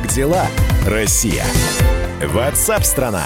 Как дела, Россия? Ватсап-страна!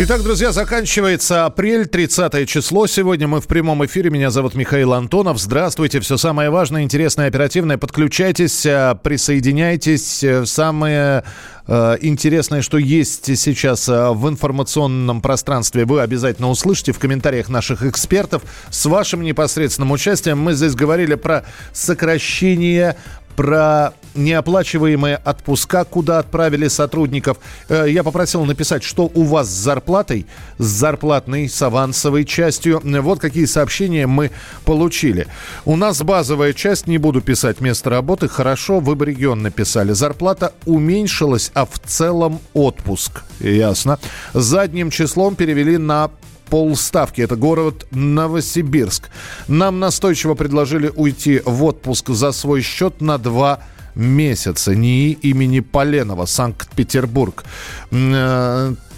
Итак, друзья, заканчивается апрель, 30 число. Сегодня мы в прямом эфире. Меня зовут Михаил Антонов. Здравствуйте. Все самое важное, интересное, оперативное. Подключайтесь, э, присоединяйтесь. Э, самое э, интересное, что есть сейчас в информационном пространстве, вы обязательно услышите в комментариях наших экспертов. С вашим непосредственным участием мы здесь говорили про сокращение про неоплачиваемые отпуска, куда отправили сотрудников. Э, я попросил написать, что у вас с зарплатой, с зарплатной, с авансовой частью. Вот какие сообщения мы получили. У нас базовая часть, не буду писать место работы, хорошо, вы бы регион написали. Зарплата уменьшилась, а в целом отпуск. Ясно. Задним числом перевели на полставки. Это город Новосибирск. Нам настойчиво предложили уйти в отпуск за свой счет на два месяца. НИИ имени Поленова, Санкт-Петербург.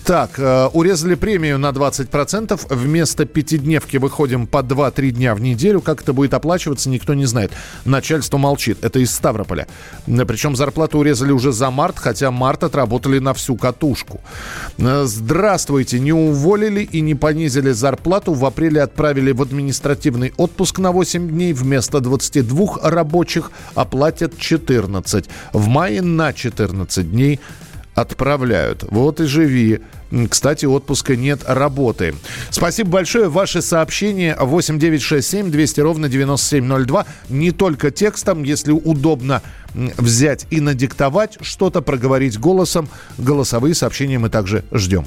Э, так, э, урезали премию на 20%. Вместо пятидневки выходим по 2-3 дня в неделю. Как это будет оплачиваться, никто не знает. Начальство молчит. Это из Ставрополя. Причем зарплату урезали уже за март, хотя март отработали на всю катушку. Э, здравствуйте. Не уволили и не понизили зарплату. В апреле отправили в административный отпуск на 8 дней. Вместо 22 рабочих оплатят 14. В мае на 14 дней отправляют. Вот и живи. Кстати, отпуска нет, работы. Спасибо большое. Ваши сообщения 8967 200 ровно 9702. Не только текстом, если удобно взять и надиктовать что-то, проговорить голосом. Голосовые сообщения мы также ждем.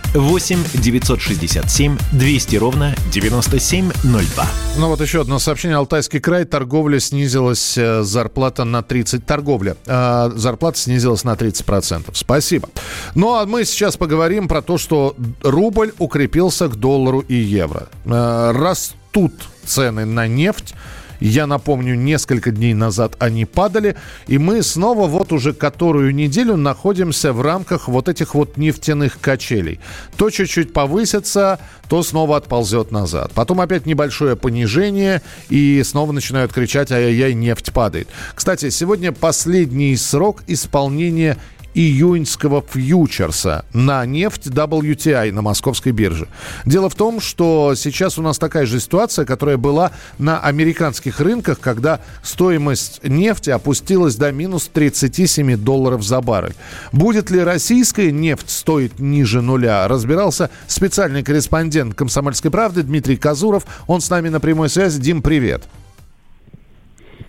967 200 ровно 9702. Ну вот еще одно сообщение. Алтайский край. Торговля снизилась, э, зарплата на 30. Торговля. Э, зарплата снизилась на 30%. Спасибо. Ну а мы сейчас поговорим про то, что рубль укрепился к доллару и евро. Э, растут цены на нефть. Я напомню, несколько дней назад они падали, и мы снова вот уже которую неделю находимся в рамках вот этих вот нефтяных качелей. То чуть-чуть повысится, то снова отползет назад. Потом опять небольшое понижение, и снова начинают кричать, ай-яй-яй, нефть падает. Кстати, сегодня последний срок исполнения июньского фьючерса на нефть WTI на московской бирже. Дело в том, что сейчас у нас такая же ситуация, которая была на американских рынках, когда стоимость нефти опустилась до минус 37 долларов за баррель. Будет ли российская нефть стоить ниже нуля, разбирался специальный корреспондент «Комсомольской правды» Дмитрий Казуров. Он с нами на прямой связи. Дим, привет.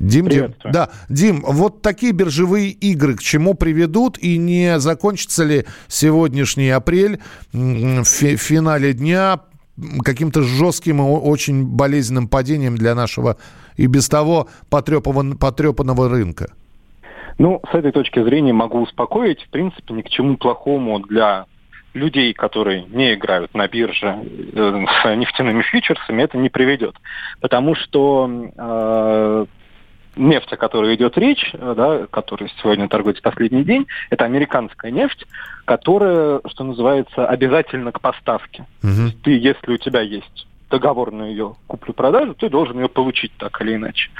Дим, Дим, да, Дим, вот такие биржевые игры к чему приведут и не закончится ли сегодняшний апрель в финале дня каким-то жестким и очень болезненным падением для нашего и без того потрепанного, потрепанного рынка? Ну, с этой точки зрения могу успокоить. В принципе, ни к чему плохому для людей, которые не играют на бирже э, с нефтяными фьючерсами, это не приведет. Потому что э, нефть, о которой идет речь, э, да, которая сегодня торгуется последний день, это американская нефть, которая, что называется, обязательно к поставке. Угу. Ты, если у тебя есть договор на ее куплю-продажу, ты должен ее получить так или иначе.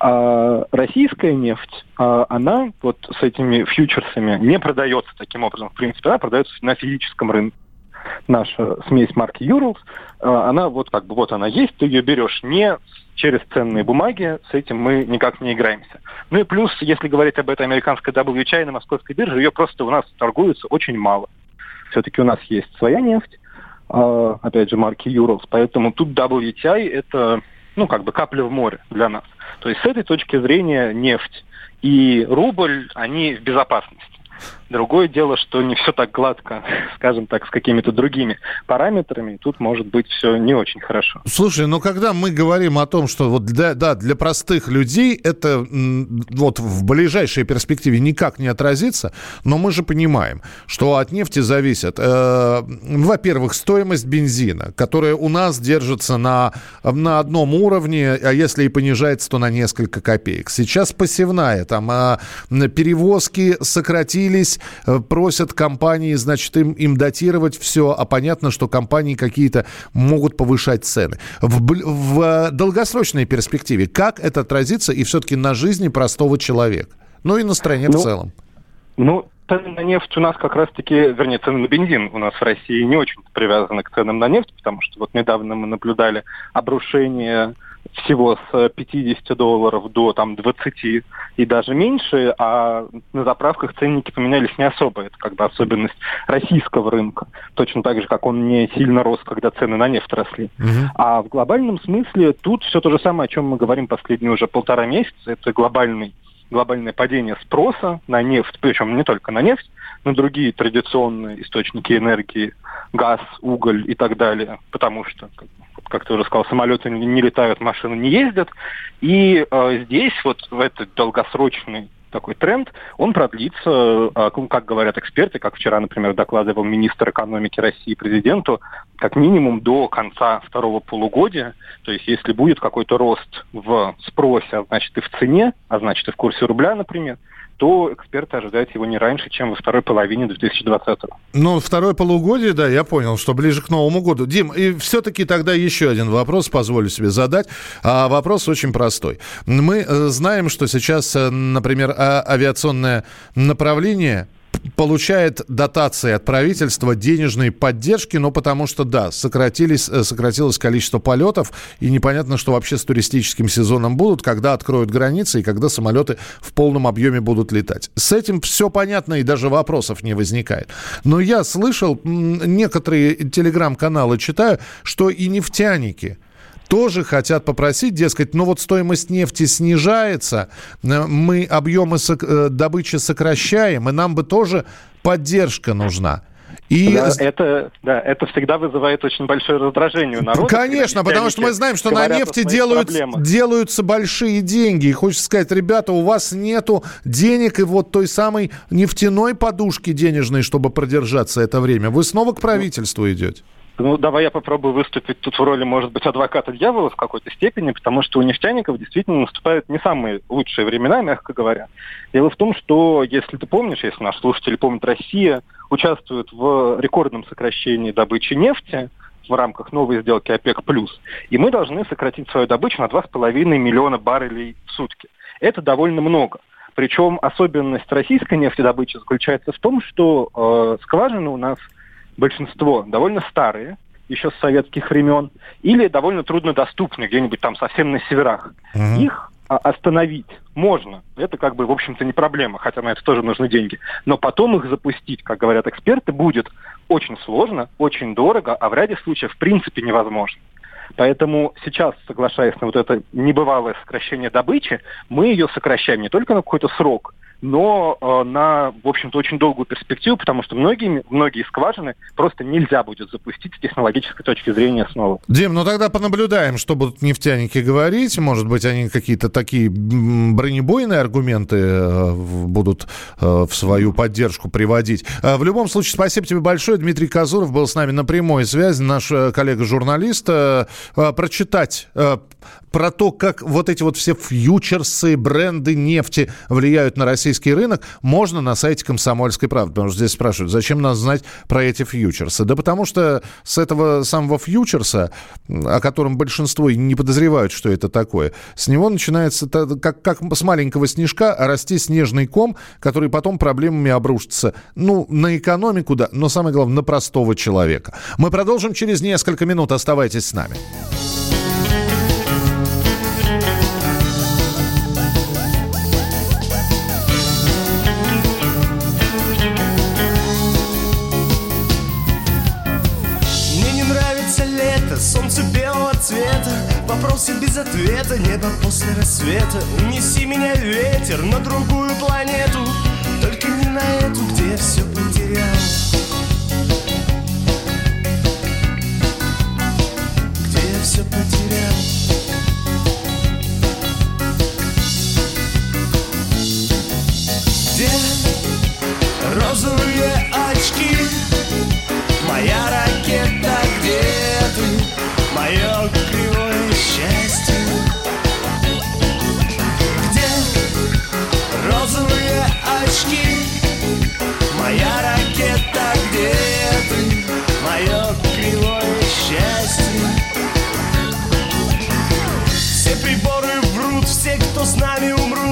А российская нефть, а, она вот с этими фьючерсами не продается таким образом. В принципе, она продается на физическом рынке наша смесь марки Urals, а, она вот как бы вот она есть, ты ее берешь не через ценные бумаги, с этим мы никак не играемся. Ну и плюс, если говорить об этой американской WTI на московской бирже, ее просто у нас торгуется очень мало. Все-таки у нас есть своя нефть, а, опять же, марки Urals, поэтому тут WTI это, ну, как бы капля в море для нас. То есть с этой точки зрения нефть и рубль, они в безопасности. Другое дело, что не все так гладко, скажем так, с какими-то другими параметрами. Тут может быть все не очень хорошо. Слушай, ну когда мы говорим о том, что вот для, да, для простых людей это вот в ближайшей перспективе никак не отразится, но мы же понимаем, что от нефти зависит, э, во-первых, стоимость бензина, которая у нас держится на, на одном уровне, а если и понижается, то на несколько копеек. Сейчас посевная, там э, перевозки сократились, просят компании, значит, им, им датировать все, а понятно, что компании какие-то могут повышать цены. В, в долгосрочной перспективе как это отразится и все-таки на жизни простого человека? Ну и на стране ну, в целом. Ну, цены на нефть у нас как раз-таки, вернее, цены на бензин у нас в России не очень привязаны к ценам на нефть, потому что вот недавно мы наблюдали обрушение всего с 50 долларов до там 20 и даже меньше, а на заправках ценники поменялись не особо. Это как бы особенность российского рынка. Точно так же, как он не сильно рос, когда цены на нефть росли. Угу. А в глобальном смысле тут все то же самое, о чем мы говорим последние уже полтора месяца. Это глобальный глобальное падение спроса на нефть, причем не только на нефть, но другие традиционные источники энергии, газ, уголь и так далее, потому что, как ты уже сказал, самолеты не летают, машины не ездят. И э, здесь вот в этот долгосрочный такой тренд, он продлится, а, как говорят эксперты, как вчера, например, докладывал министр экономики России президенту, как минимум до конца второго полугодия. То есть если будет какой-то рост в спросе, а значит и в цене, а значит и в курсе рубля, например, то эксперты ожидают его не раньше, чем во второй половине 2020-го. Ну, второе полугодие, да, я понял, что ближе к Новому году. Дим, и все-таки тогда еще один вопрос позволю себе задать. А вопрос очень простой. Мы э, знаем, что сейчас, э, например, а, авиационное направление получает дотации от правительства, денежной поддержки, но потому что, да, сократились, э, сократилось количество полетов, и непонятно, что вообще с туристическим сезоном будут, когда откроют границы и когда самолеты в полном объеме будут летать. С этим все понятно и даже вопросов не возникает. Но я слышал, некоторые телеграм-каналы читаю, что и нефтяники – тоже хотят попросить, дескать, ну вот стоимость нефти снижается, э, мы объемы э, добычи сокращаем, и нам бы тоже поддержка нужна. И... Да, это, да, это всегда вызывает очень большое раздражение у народа. Конечно, потому что мы знаем, что на нефти делают, делаются большие деньги. И хочется сказать, ребята, у вас нету денег и вот той самой нефтяной подушки денежной, чтобы продержаться это время. Вы снова к правительству идете. Ну, давай я попробую выступить тут в роли, может быть, адвоката дьявола в какой-то степени, потому что у нефтяников действительно наступают не самые лучшие времена, мягко говоря. Дело в том, что, если ты помнишь, если наш слушатель помнит, Россия участвует в рекордном сокращении добычи нефти в рамках новой сделки ОПЕК+, и мы должны сократить свою добычу на 2,5 миллиона баррелей в сутки. Это довольно много. Причем особенность российской нефтедобычи заключается в том, что э, скважины у нас – большинство довольно старые, еще с советских времен, или довольно труднодоступны, где-нибудь там совсем на северах. Mm-hmm. Их а, остановить можно. Это как бы, в общем-то, не проблема, хотя на это тоже нужны деньги. Но потом их запустить, как говорят эксперты, будет очень сложно, очень дорого, а в ряде случаев в принципе невозможно. Поэтому сейчас, соглашаясь на вот это небывалое сокращение добычи, мы ее сокращаем не только на какой-то срок, но э, на, в общем-то, очень долгую перспективу, потому что многие, многие скважины просто нельзя будет запустить с технологической точки зрения снова. Дим, ну тогда понаблюдаем, что будут нефтяники говорить. Может быть, они какие-то такие бронебойные аргументы э, будут э, в свою поддержку приводить. Э, в любом случае, спасибо тебе большое. Дмитрий Казуров был с нами на прямой связи, наш э, коллега-журналист. Э, э, прочитать э, про то, как вот эти вот все фьючерсы, бренды нефти влияют на российский рынок, можно на сайте «Комсомольской правды». Потому что здесь спрашивают, зачем нас знать про эти фьючерсы? Да потому что с этого самого фьючерса, о котором большинство не подозревают, что это такое, с него начинается, как, как с маленького снежка, расти снежный ком, который потом проблемами обрушится. Ну, на экономику, да, но самое главное, на простого человека. Мы продолжим через несколько минут. Оставайтесь с нами. Вопросы без ответа, небо после рассвета. Унеси меня ветер на другую планету. Только не на эту, где я все потерял. Где я все потерял? Где розовые очки? Моя ракета, где ты? Мое девочки Моя ракета, где ты? Мое кривое счастье Все приборы врут, все, кто с нами умрут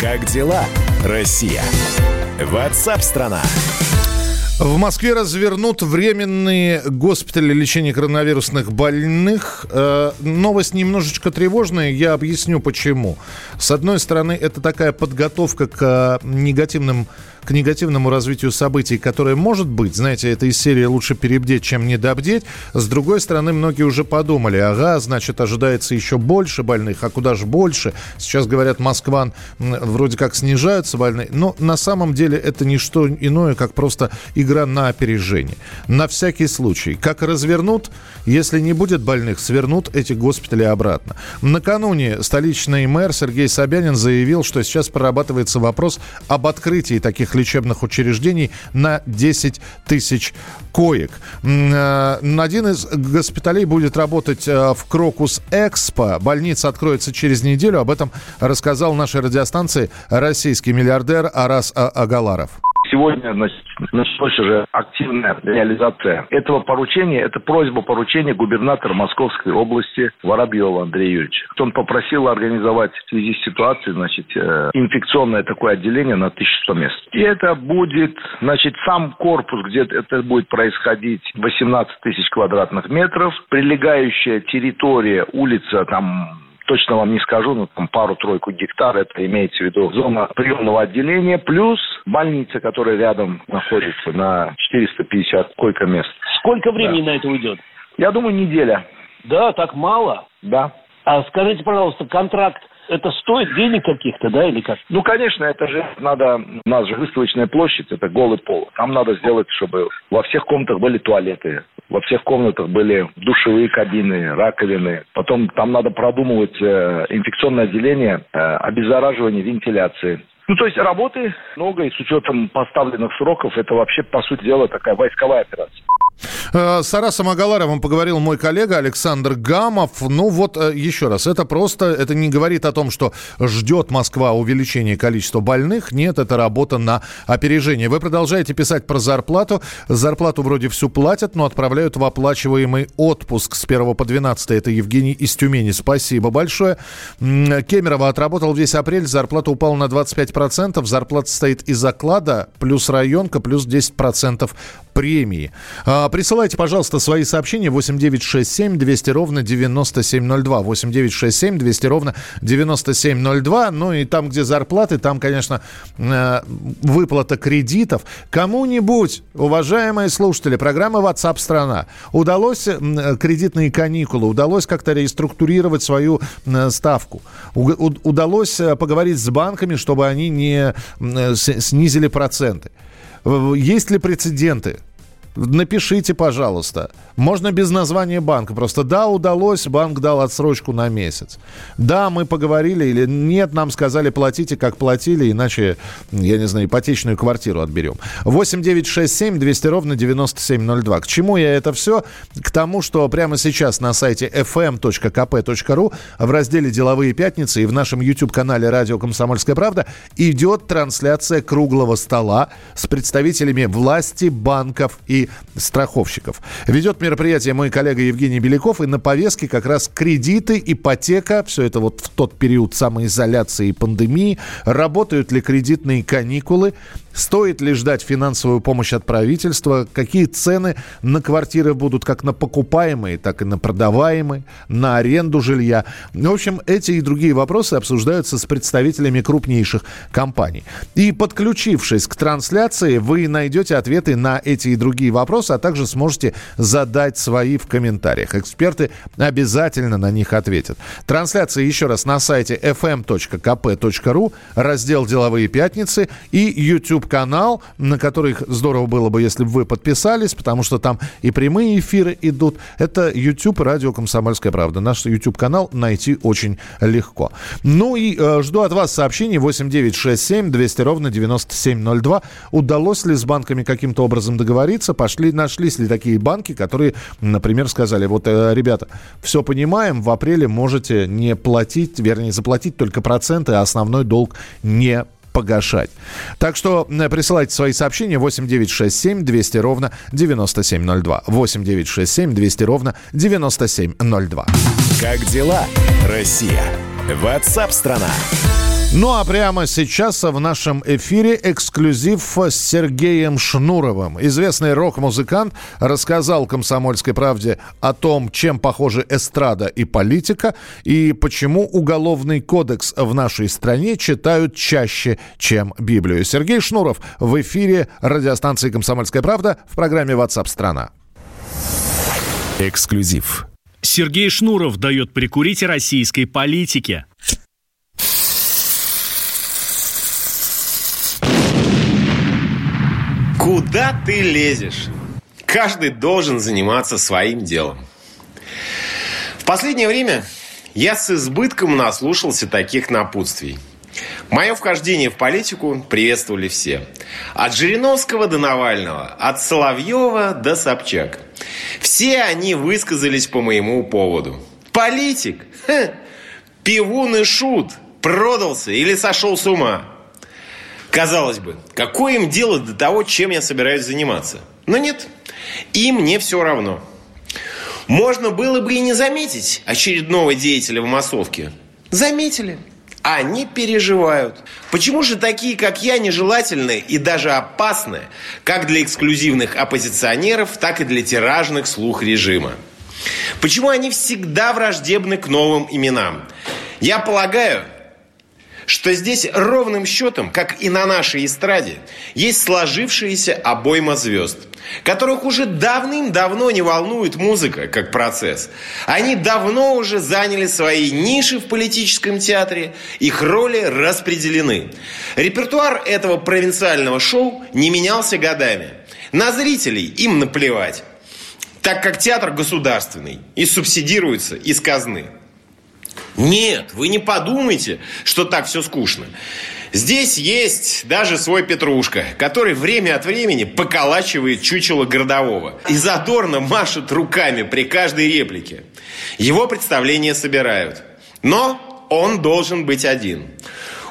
Как дела, Россия? Ватсап-страна! В Москве развернут временные госпитали лечения коронавирусных больных. Э, новость немножечко тревожная, я объясню почему. С одной стороны, это такая подготовка к э, негативным к негативному развитию событий, которое может быть, знаете, это из серии «Лучше перебдеть, чем недобдеть». С другой стороны, многие уже подумали, ага, значит, ожидается еще больше больных, а куда же больше? Сейчас, говорят, Москва вроде как снижаются больные, но на самом деле это не что иное, как просто игра на опережение. На всякий случай, как развернут, если не будет больных, свернут эти госпитали обратно. Накануне столичный мэр Сергей Собянин заявил, что сейчас прорабатывается вопрос об открытии таких лечебных учреждений на 10 тысяч коек. Э, Один из госпиталей будет работать э, в Крокус Экспо. Больница откроется через неделю. Об этом рассказал нашей радиостанции российский миллиардер Арас А- Агаларов. Сегодня значит, началась уже активная реализация этого поручения. Это просьба поручения губернатора Московской области Воробьева Андрея Юрьевича. Он попросил организовать в связи с ситуацией значит, э, инфекционное такое отделение на 1100 мест. И это будет, значит, сам корпус, где это будет происходить 18 тысяч квадратных метров, прилегающая территория, улица там точно вам не скажу, но там пару-тройку гектар, это имеется в виду зона приемного отделения, плюс больница, которая рядом находится на 450 койко-мест. Сколько времени на это уйдет? Я думаю, неделя, Да, так мало. да. А скажите, пожалуйста, контракт это стоит денег каких-то, да, или как? Ну, конечно, это же надо, у нас же выставочная площадь, это голый пол. Там надо сделать, чтобы во всех комнатах были туалеты, во всех комнатах были душевые кабины, раковины. Потом там надо продумывать э, инфекционное отделение, э, обеззараживание, вентиляции. Ну, то есть работы много, и с учетом поставленных сроков, это вообще, по сути дела, такая войсковая операция. Э, С Арасом Агаларовым поговорил мой коллега Александр Гамов. Ну вот э, еще раз, это просто, это не говорит о том, что ждет Москва увеличения количества больных. Нет, это работа на опережение. Вы продолжаете писать про зарплату. Зарплату вроде всю платят, но отправляют в оплачиваемый отпуск с 1 по 12. Это Евгений из Тюмени. Спасибо большое. Кемерово отработал весь апрель, зарплата упала на 25%. Зарплата состоит из оклада, плюс районка, плюс 10% премии. Присылайте, пожалуйста, свои сообщения 8967 200 ровно 9702. 8967 200 ровно 9702. Ну и там, где зарплаты, там, конечно, э, выплата кредитов. Кому-нибудь, уважаемые слушатели, программа WhatsApp страна удалось кредитные каникулы, удалось как-то реструктурировать свою ставку, удалось э, поговорить с банками, чтобы они не э, снизили проценты. Есть ли прецеденты? Напишите, пожалуйста. Можно без названия банка. Просто да, удалось, банк дал отсрочку на месяц. Да, мы поговорили, или нет, нам сказали, платите, как платили, иначе, я не знаю, ипотечную квартиру отберем. 8 9 6 7 200 ровно 9702. К чему я это все? К тому, что прямо сейчас на сайте fm.kp.ru в разделе «Деловые пятницы» и в нашем YouTube-канале «Радио Комсомольская правда» идет трансляция круглого стола с представителями власти, банков и страховщиков. Ведет мероприятие мой коллега Евгений Беляков, и на повестке как раз кредиты, ипотека, все это вот в тот период самоизоляции и пандемии, работают ли кредитные каникулы, Стоит ли ждать финансовую помощь от правительства? Какие цены на квартиры будут как на покупаемые, так и на продаваемые, на аренду жилья? В общем, эти и другие вопросы обсуждаются с представителями крупнейших компаний. И подключившись к трансляции, вы найдете ответы на эти и другие вопросы, а также сможете задать свои в комментариях. Эксперты обязательно на них ответят. Трансляция еще раз на сайте fm.kp.ru, раздел «Деловые пятницы» и YouTube YouTube-канал, на который здорово было бы, если бы вы подписались, потому что там и прямые эфиры идут. Это YouTube радио «Комсомольская правда». Наш YouTube-канал найти очень легко. Ну и э, жду от вас сообщений 8967 200 ровно 9702. Удалось ли с банками каким-то образом договориться? Пошли, нашлись ли такие банки, которые, например, сказали, вот, э, ребята, все понимаем, в апреле можете не платить, вернее, заплатить только проценты, а основной долг не погашать. Так что э, присылайте свои сообщения 8967 200 ровно 9702. 8967 200 ровно 9702. Как дела, Россия? Ватсап-страна! Ну а прямо сейчас в нашем эфире эксклюзив с Сергеем Шнуровым. Известный рок-музыкант рассказал «Комсомольской правде» о том, чем похожи эстрада и политика, и почему уголовный кодекс в нашей стране читают чаще, чем Библию. Сергей Шнуров в эфире радиостанции «Комсомольская правда» в программе WhatsApp страна Эксклюзив. Сергей Шнуров дает прикурить российской политике. Куда ты лезешь? Каждый должен заниматься своим делом. В последнее время я с избытком наслушался таких напутствий. Мое вхождение в политику приветствовали все. От Жириновского до Навального, от Соловьева до Собчак. Все они высказались по моему поводу. Политик? Ха, пивун и шут. Продался или сошел с ума? Казалось бы, какое им дело до того, чем я собираюсь заниматься? Но нет, им не все равно. Можно было бы и не заметить очередного деятеля в массовке. Заметили. Они переживают. Почему же такие, как я, нежелательны и даже опасны, как для эксклюзивных оппозиционеров, так и для тиражных слух режима? Почему они всегда враждебны к новым именам? Я полагаю, что здесь ровным счетом, как и на нашей эстраде, есть сложившаяся обойма звезд, которых уже давным-давно не волнует музыка как процесс. Они давно уже заняли свои ниши в политическом театре, их роли распределены. Репертуар этого провинциального шоу не менялся годами. На зрителей им наплевать так как театр государственный и субсидируется из казны. Нет, вы не подумайте, что так все скучно. Здесь есть даже свой Петрушка, который время от времени поколачивает чучело городового и задорно машет руками при каждой реплике. Его представления собирают. Но он должен быть один.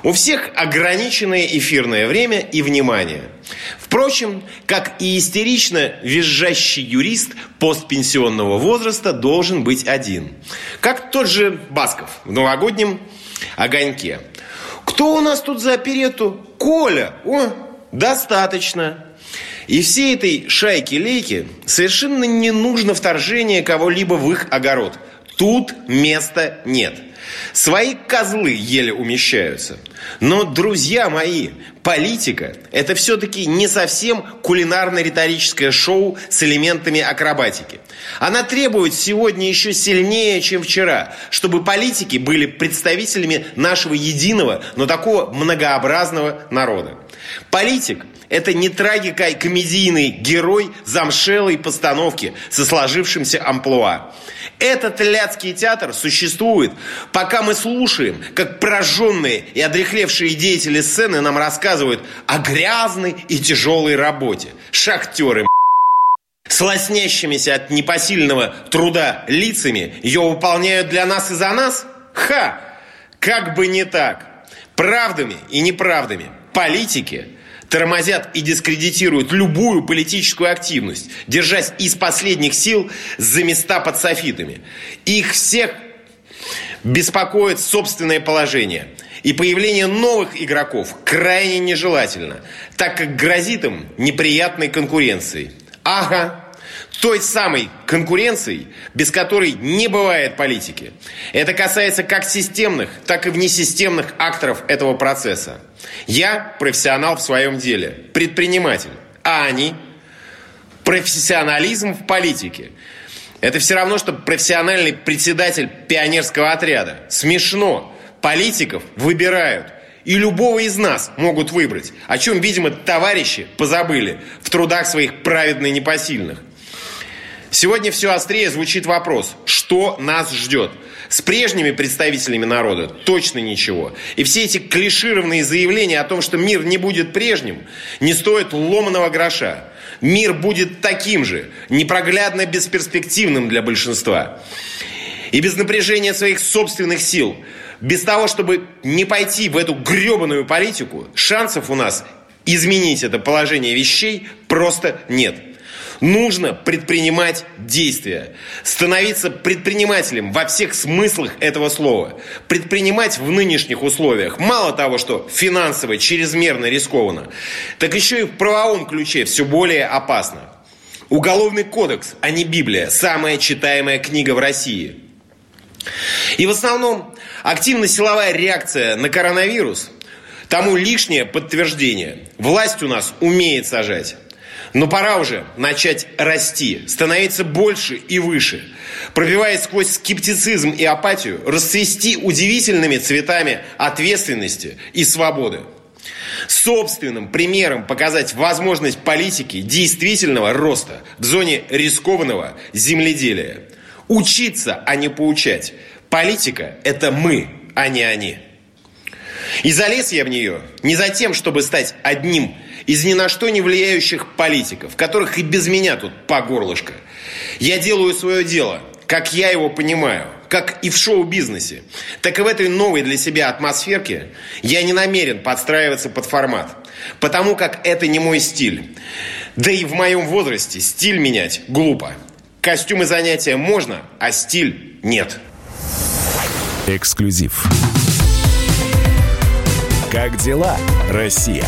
У всех ограниченное эфирное время и внимание. Впрочем, как и истерично визжащий юрист постпенсионного возраста должен быть один. Как тот же Басков в новогоднем огоньке. Кто у нас тут за оперету? Коля! О, достаточно. И всей этой шайки-лейки совершенно не нужно вторжение кого-либо в их огород. Тут места нет. Свои козлы еле умещаются. Но, друзья мои, политика – это все-таки не совсем кулинарно-риторическое шоу с элементами акробатики. Она требует сегодня еще сильнее, чем вчера, чтобы политики были представителями нашего единого, но такого многообразного народа. Политик – это не трагикомедийный герой замшелой постановки со сложившимся амплуа. Этот ляцкий театр существует, пока мы слушаем, как прожженные и одрехлевшие деятели сцены нам рассказывают о грязной и тяжелой работе. Шахтеры, с от непосильного труда лицами ее выполняют для нас и за нас? Ха! Как бы не так. Правдами и неправдами. Политики тормозят и дискредитируют любую политическую активность, держась из последних сил за места под софитами. Их всех беспокоит собственное положение. И появление новых игроков крайне нежелательно, так как грозит им неприятной конкуренцией. Ага, той самой конкуренцией, без которой не бывает политики. Это касается как системных, так и внесистемных акторов этого процесса. Я профессионал в своем деле, предприниматель, а они профессионализм в политике. Это все равно, что профессиональный председатель пионерского отряда. Смешно. Политиков выбирают. И любого из нас могут выбрать, о чем, видимо, товарищи позабыли в трудах своих праведно непосильных. Сегодня все острее звучит вопрос, что нас ждет. С прежними представителями народа точно ничего. И все эти клишированные заявления о том, что мир не будет прежним, не стоят ломаного гроша. Мир будет таким же, непроглядно бесперспективным для большинства. И без напряжения своих собственных сил, без того, чтобы не пойти в эту гребаную политику, шансов у нас изменить это положение вещей просто нет. Нужно предпринимать действия. Становиться предпринимателем во всех смыслах этого слова. Предпринимать в нынешних условиях мало того, что финансово чрезмерно рискованно, так еще и в правовом ключе все более опасно. Уголовный кодекс, а не Библия, самая читаемая книга в России. И в основном активно-силовая реакция на коронавирус тому лишнее подтверждение. Власть у нас умеет сажать. Но пора уже начать расти, становиться больше и выше. Пробиваясь сквозь скептицизм и апатию, расцвести удивительными цветами ответственности и свободы. Собственным примером показать возможность политики действительного роста в зоне рискованного земледелия. Учиться, а не поучать. Политика – это мы, а не они. И залез я в нее не за тем, чтобы стать одним из ни на что не влияющих политиков, которых и без меня тут по горлышко. Я делаю свое дело, как я его понимаю, как и в шоу-бизнесе, так и в этой новой для себя атмосферке я не намерен подстраиваться под формат, потому как это не мой стиль. Да и в моем возрасте стиль менять глупо. Костюмы занятия можно, а стиль нет. Эксклюзив. Как дела, Россия?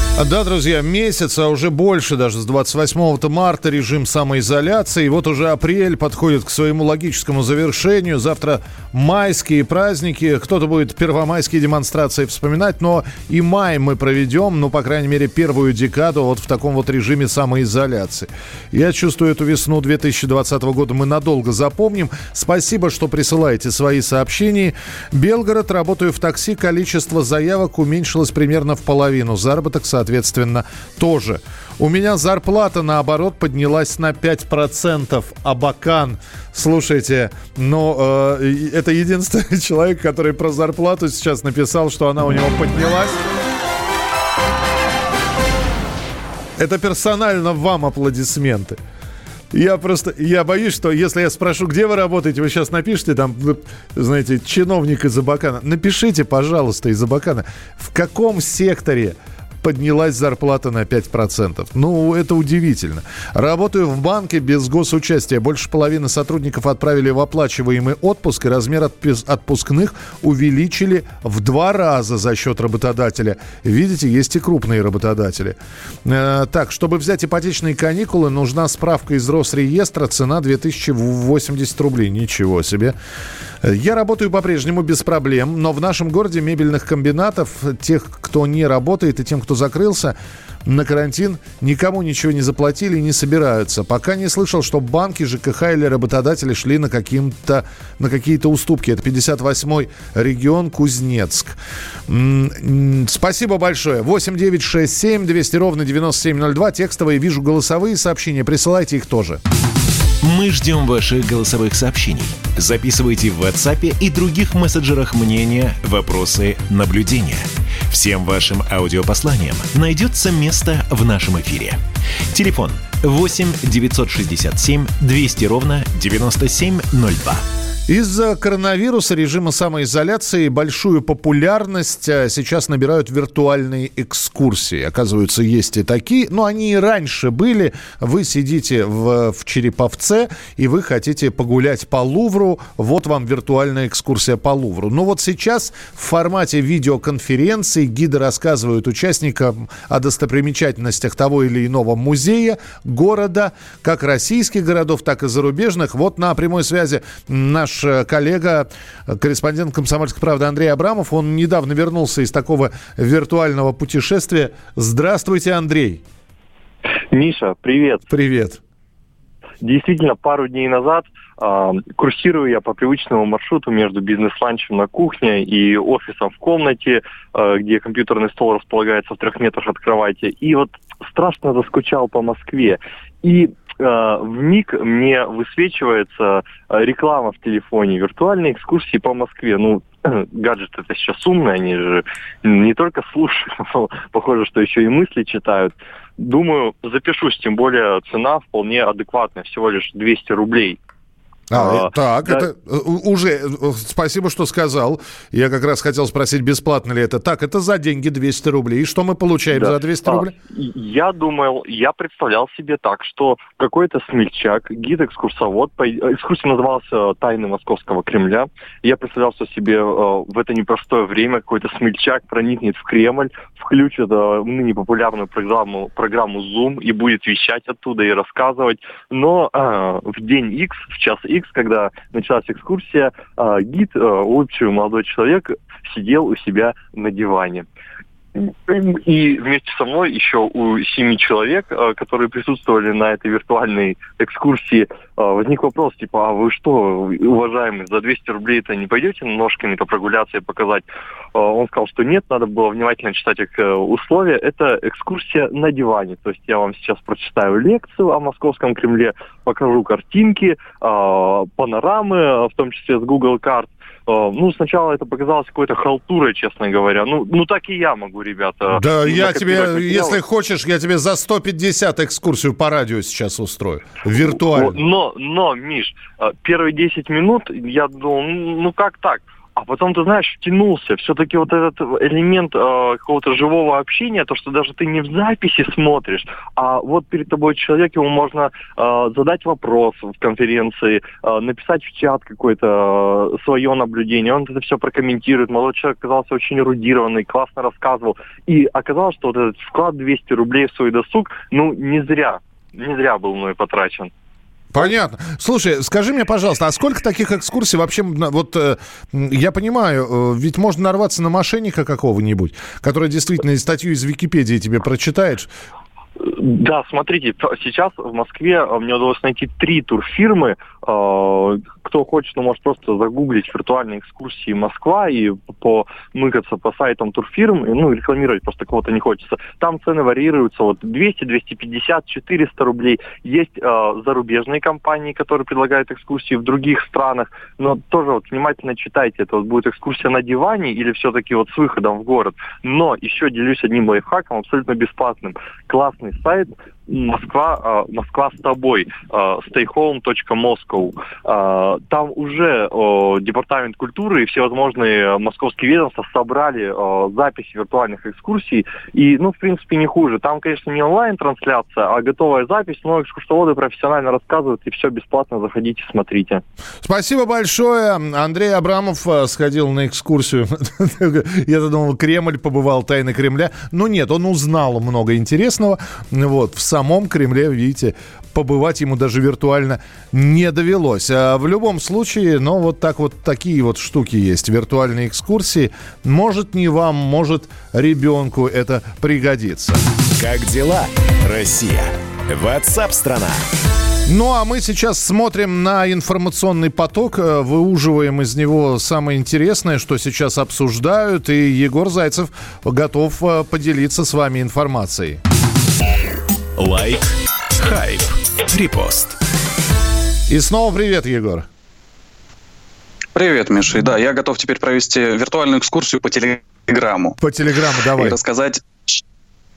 Да, друзья, месяц, а уже больше, даже с 28 марта режим самоизоляции. И вот уже апрель подходит к своему логическому завершению. Завтра майские праздники. Кто-то будет первомайские демонстрации вспоминать, но и май мы проведем, ну, по крайней мере, первую декаду вот в таком вот режиме самоизоляции. Я чувствую, эту весну 2020 года мы надолго запомним. Спасибо, что присылаете свои сообщения. Белгород, работаю в такси, количество заявок уменьшилось примерно в половину. Заработок, соответственно, тоже. У меня зарплата, наоборот, поднялась на 5%. Абакан. Слушайте, ну, э, это единственный человек, который про зарплату сейчас написал, что она у него поднялась. Это персонально вам аплодисменты. Я просто, я боюсь, что если я спрошу, где вы работаете, вы сейчас напишите там, знаете, чиновник из Абакана. Напишите, пожалуйста, из Абакана, в каком секторе поднялась зарплата на 5%. Ну, это удивительно. Работаю в банке без госучастия. Больше половины сотрудников отправили в оплачиваемый отпуск, и размер отпускных увеличили в два раза за счет работодателя. Видите, есть и крупные работодатели. Э, так, чтобы взять ипотечные каникулы, нужна справка из Росреестра. Цена 2080 рублей. Ничего себе. Я работаю по-прежнему без проблем, но в нашем городе мебельных комбинатов, тех, кто не работает, и тем, кто закрылся на карантин, никому ничего не заплатили и не собираются. Пока не слышал, что банки, ЖКХ или работодатели шли на, каким-то, на какие-то уступки. Это 58-й регион Кузнецк. Спасибо большое. 8 9 6 7 200 ровно 9702. Текстовые вижу голосовые сообщения. Присылайте их тоже. Мы ждем ваших голосовых сообщений. Записывайте в WhatsApp и других мессенджерах мнения, вопросы, наблюдения. Всем вашим аудиопосланиям найдется место в нашем эфире. Телефон 8 967 200 ровно 9702. Из-за коронавируса режима самоизоляции большую популярность а, сейчас набирают виртуальные экскурсии. Оказывается, есть и такие, но они и раньше были. Вы сидите в, в Череповце, и вы хотите погулять по Лувру. Вот вам виртуальная экскурсия по Лувру. Но вот сейчас в формате видеоконференции гиды рассказывают участникам о достопримечательностях того или иного музея, города, как российских городов, так и зарубежных. Вот на прямой связи наш Э, коллега, э, корреспондент «Комсомольской правды» Андрей Абрамов. Он недавно вернулся из такого виртуального путешествия. Здравствуйте, Андрей. Миша, привет. Привет. Действительно, пару дней назад э, курсирую я по привычному маршруту между бизнес-ланчем на кухне и офисом в комнате, э, где компьютерный стол располагается в трех метрах от кровати. И вот страшно заскучал по Москве. И в миг мне высвечивается э, реклама в телефоне, виртуальные экскурсии по Москве. Ну, гаджеты это сейчас умные, они же не только слушают, но похоже, что еще и мысли читают. Думаю, запишусь, тем более цена вполне адекватная, всего лишь 200 рублей. А, а, так, да. это э, уже э, спасибо, что сказал. Я как раз хотел спросить, бесплатно ли это. Так, это за деньги 200 рублей. И что мы получаем да. за 200 а, рублей? Я думал, я представлял себе так, что какой-то смельчак, гид-экскурсовод, экскурсия называлась «Тайны Московского Кремля». Я представлял что себе э, в это непростое время какой-то смельчак проникнет в Кремль, включит ныне популярную программу, программу Zoom и будет вещать оттуда и рассказывать. Но в день X, в час X, X, когда началась экскурсия, а, гид, улыбчивый молодой человек, сидел у себя на диване. И вместе со мной еще у семи человек, а, которые присутствовали на этой виртуальной экскурсии, возник вопрос, типа, а вы что, уважаемый, за 200 рублей-то не пойдете ножками-то прогуляться и показать? Он сказал, что нет, надо было внимательно читать их э, условия. Это экскурсия на диване. То есть я вам сейчас прочитаю лекцию о Московском Кремле, покажу картинки, панорамы, в том числе с Google карт, Э, ну, сначала это показалось какой-то халтурой, честно говоря. Ну, ну так и я могу, ребята. Да, я тебе, если хочешь, я тебе за 150 экскурсию по радио сейчас устрою. Виртуально. Но, но, Миш, э, первые 10 минут я думал, ну как так? А потом, ты знаешь, втянулся. Все-таки вот этот элемент э, какого-то живого общения, то, что даже ты не в записи смотришь, а вот перед тобой человек, ему можно э, задать вопрос в конференции, э, написать в чат какое-то э, свое наблюдение, он это все прокомментирует. Молодой человек оказался очень эрудированный, классно рассказывал. И оказалось, что вот этот вклад 200 рублей в свой досуг, ну, не зря, не зря был мной потрачен. Понятно. Слушай, скажи мне, пожалуйста, а сколько таких экскурсий вообще... Вот э, я понимаю, э, ведь можно нарваться на мошенника какого-нибудь, который действительно статью из Википедии тебе прочитает, да, смотрите, сейчас в Москве э, мне удалось найти три турфирмы. Кто хочет, ну, может просто загуглить виртуальные экскурсии Москва и помыкаться по сайтам турфирм, и, ну, рекламировать просто кого-то не хочется. Там цены варьируются от 200, 250, 400 рублей. Есть э, зарубежные компании, которые предлагают экскурсии в других странах, но тоже вот внимательно читайте, это вот будет экскурсия на диване или все-таки вот с выходом в город. Но еще делюсь одним лайфхаком, абсолютно бесплатным. Классный сайт Москва, э, Москва с тобой, э, stayhome.moscow. Э, там уже Департамент культуры и всевозможные московские ведомства собрали записи виртуальных экскурсий. И, ну, в принципе, не хуже. Там, конечно, не онлайн-трансляция, а готовая запись, но экскурсоводы профессионально рассказывают, и все бесплатно. Заходите, смотрите. Спасибо большое. Андрей Абрамов сходил на экскурсию. Я думал, Кремль побывал, тайны Кремля. Но нет, он узнал много интересного. Вот, в самом Кремле, видите, побывать ему даже виртуально не довелось. А в любом случае, ну, вот так вот такие вот штуки есть. Виртуальные экскурсии. Может, не вам, может, ребенку это пригодится. Как дела, Россия? Ватсап-страна! Ну а мы сейчас смотрим на информационный поток, э, выуживаем из него самое интересное, что сейчас обсуждают, и Егор Зайцев готов э, поделиться с вами информацией. Лайк, хайп, репост. И снова привет, Егор. Привет, Миша. И Да, я готов теперь провести виртуальную экскурсию по телеграмму. По телеграмму, давай. И рассказать,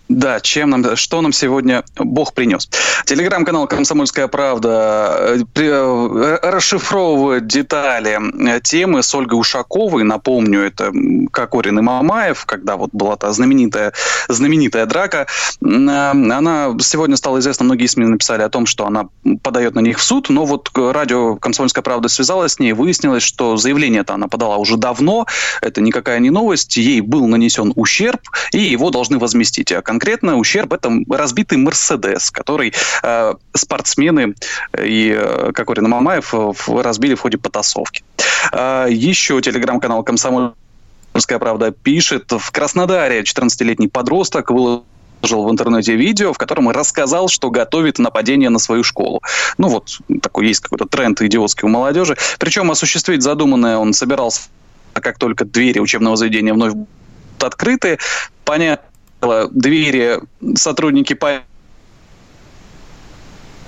да, чем нам, что нам сегодня Бог принес. Телеграм-канал «Комсомольская правда» э, э, расшифровывает детали э, темы с Ольгой Ушаковой. Напомню, это Кокорин и Мамаев, когда вот была та знаменитая, знаменитая драка. Она сегодня стала известна, многие СМИ написали о том, что она подает на них в суд, но вот радио «Комсомольская правда» связалась с ней, выяснилось, что заявление-то она подала уже давно, это никакая не новость, ей был нанесен ущерб, и его должны возместить. Конкретно ущерб это разбитый Мерседес, который э, спортсмены и э, Кокорин и Мамаев э, разбили в ходе потасовки. Э, еще телеграм-канал «Комсомольская правда» пишет, в Краснодаре 14-летний подросток выложил выложил в интернете видео, в котором рассказал, что готовит нападение на свою школу. Ну вот, такой есть какой-то тренд идиотский у молодежи. Причем осуществить задуманное он собирался, как только двери учебного заведения вновь будут открыты. Понятно, двери сотрудники по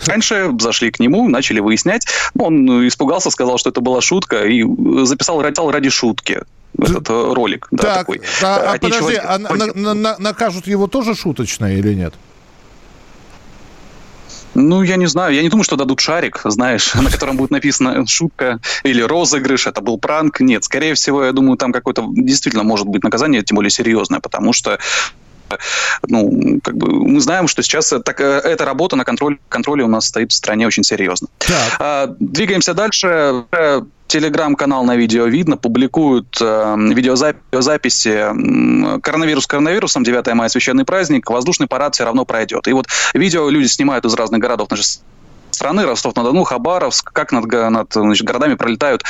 Раньше зашли к нему, начали выяснять. Он испугался, сказал, что это была шутка, и записал ради, ради шутки этот э, ролик. Да, так, такой. а, а подожди, а на, на, на, накажут его тоже шуточно или нет? Ну, я не знаю. Я не думаю, что дадут шарик, знаешь, на котором будет написано шутка или розыгрыш, это был пранк. Нет, скорее всего, я думаю, там какое-то действительно может быть наказание, тем более серьезное, потому что ну, как бы мы знаем, что сейчас так, э, эта работа на контроле, контроле у нас стоит в стране очень серьезно. А, двигаемся дальше. Телеграм-канал на видео видно, публикуют э, видеозаписи э, коронавирус коронавирусом, 9 мая священный праздник, воздушный парад все равно пройдет. И вот видео люди снимают из разных городов нашей страны, Ростов-на-Дону, Хабаровск, как над, над значит, городами пролетают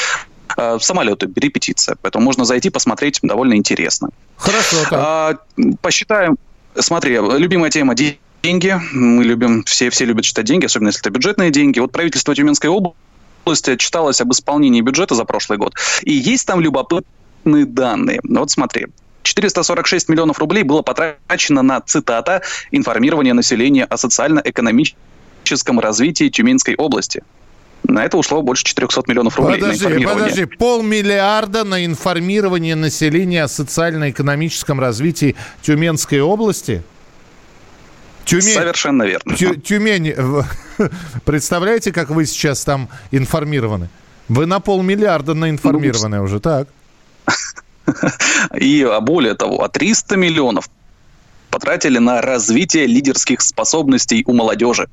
э, самолеты, репетиция. Поэтому можно зайти, посмотреть, довольно интересно. Хорошо. Так. А, посчитаем. Смотри, любимая тема деньги. Мы любим, все, все любят читать деньги, особенно если это бюджетные деньги. Вот правительство Тюменской области отчиталось об исполнении бюджета за прошлый год. И есть там любопытные данные. Вот смотри, 446 миллионов рублей было потрачено на, цитата, информирование населения о социально-экономическом развитии Тюменской области. На это ушло больше 400 миллионов рублей. Подожди, подожди, полмиллиарда на информирование населения о социально-экономическом развитии Тюменской области? Тюмень, Совершенно верно. Тю, Тюмень, представляете, как вы сейчас там информированы? Вы на полмиллиарда наинформированы ну, уже, так? И а более того, а 300 миллионов потратили на развитие лидерских способностей у молодежи.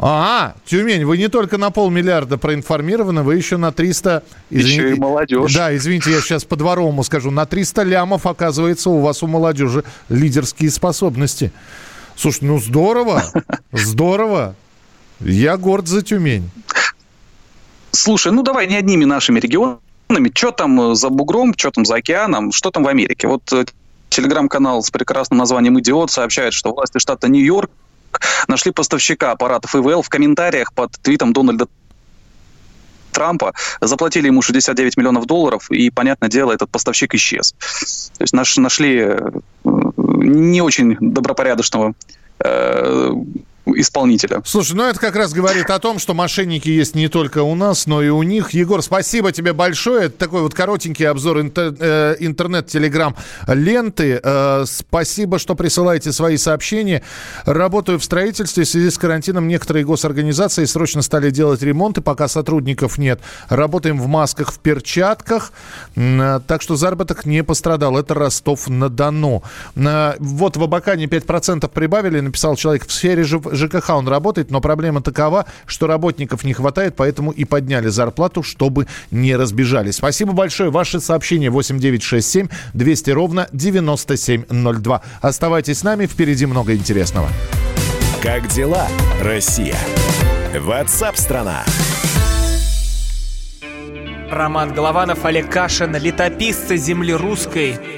А, Тюмень, вы не только на полмиллиарда проинформированы, вы еще на 300... Извини... Еще и молодежь. Да, извините, я сейчас по-дворовому скажу. На 300 лямов, оказывается, у вас у молодежи лидерские способности. Слушай, ну здорово, здорово. Я горд за Тюмень. Слушай, ну давай не одними нашими регионами. Что там за бугром, что там за океаном, что там в Америке? Вот э, телеграм-канал с прекрасным названием «Идиот» сообщает, что власти штата Нью-Йорк нашли поставщика аппаратов ИВЛ в комментариях под твитом Дональда Трампа, заплатили ему 69 миллионов долларов, и, понятное дело, этот поставщик исчез. То есть наш, нашли э, не очень добропорядочного э, исполнителя. Слушай, ну это как раз говорит о том, что мошенники есть не только у нас, но и у них. Егор, спасибо тебе большое. Это такой вот коротенький обзор э, интернет-телеграм ленты. Э, спасибо, что присылаете свои сообщения. Работаю в строительстве. В связи с карантином некоторые госорганизации срочно стали делать ремонты, пока сотрудников нет. Работаем в масках, в перчатках. Э, так что заработок не пострадал. Это Ростов-на-Дону. Вот в Абакане 5% прибавили, написал человек в сфере ЖКХ он работает, но проблема такова, что работников не хватает, поэтому и подняли зарплату, чтобы не разбежались. Спасибо большое. Ваше сообщение 8967 200 ровно 9702. Оставайтесь с нами, впереди много интересного. Как дела, Россия? WhatsApp страна. Роман Голованов, Олег Кашин, летописцы земли русской.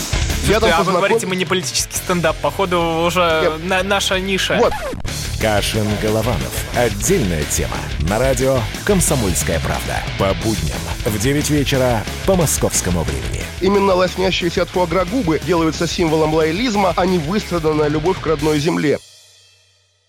Я там а познаком... вы говорите, мы не политический стендап, походу уже на, наша ниша. Вот. Кашин Голованов. Отдельная тема. На радио «Комсомольская правда». По будням в 9 вечера по московскому времени. Именно лоснящиеся от фуагра губы делаются символом лоялизма, а не выстраданная любовь к родной земле.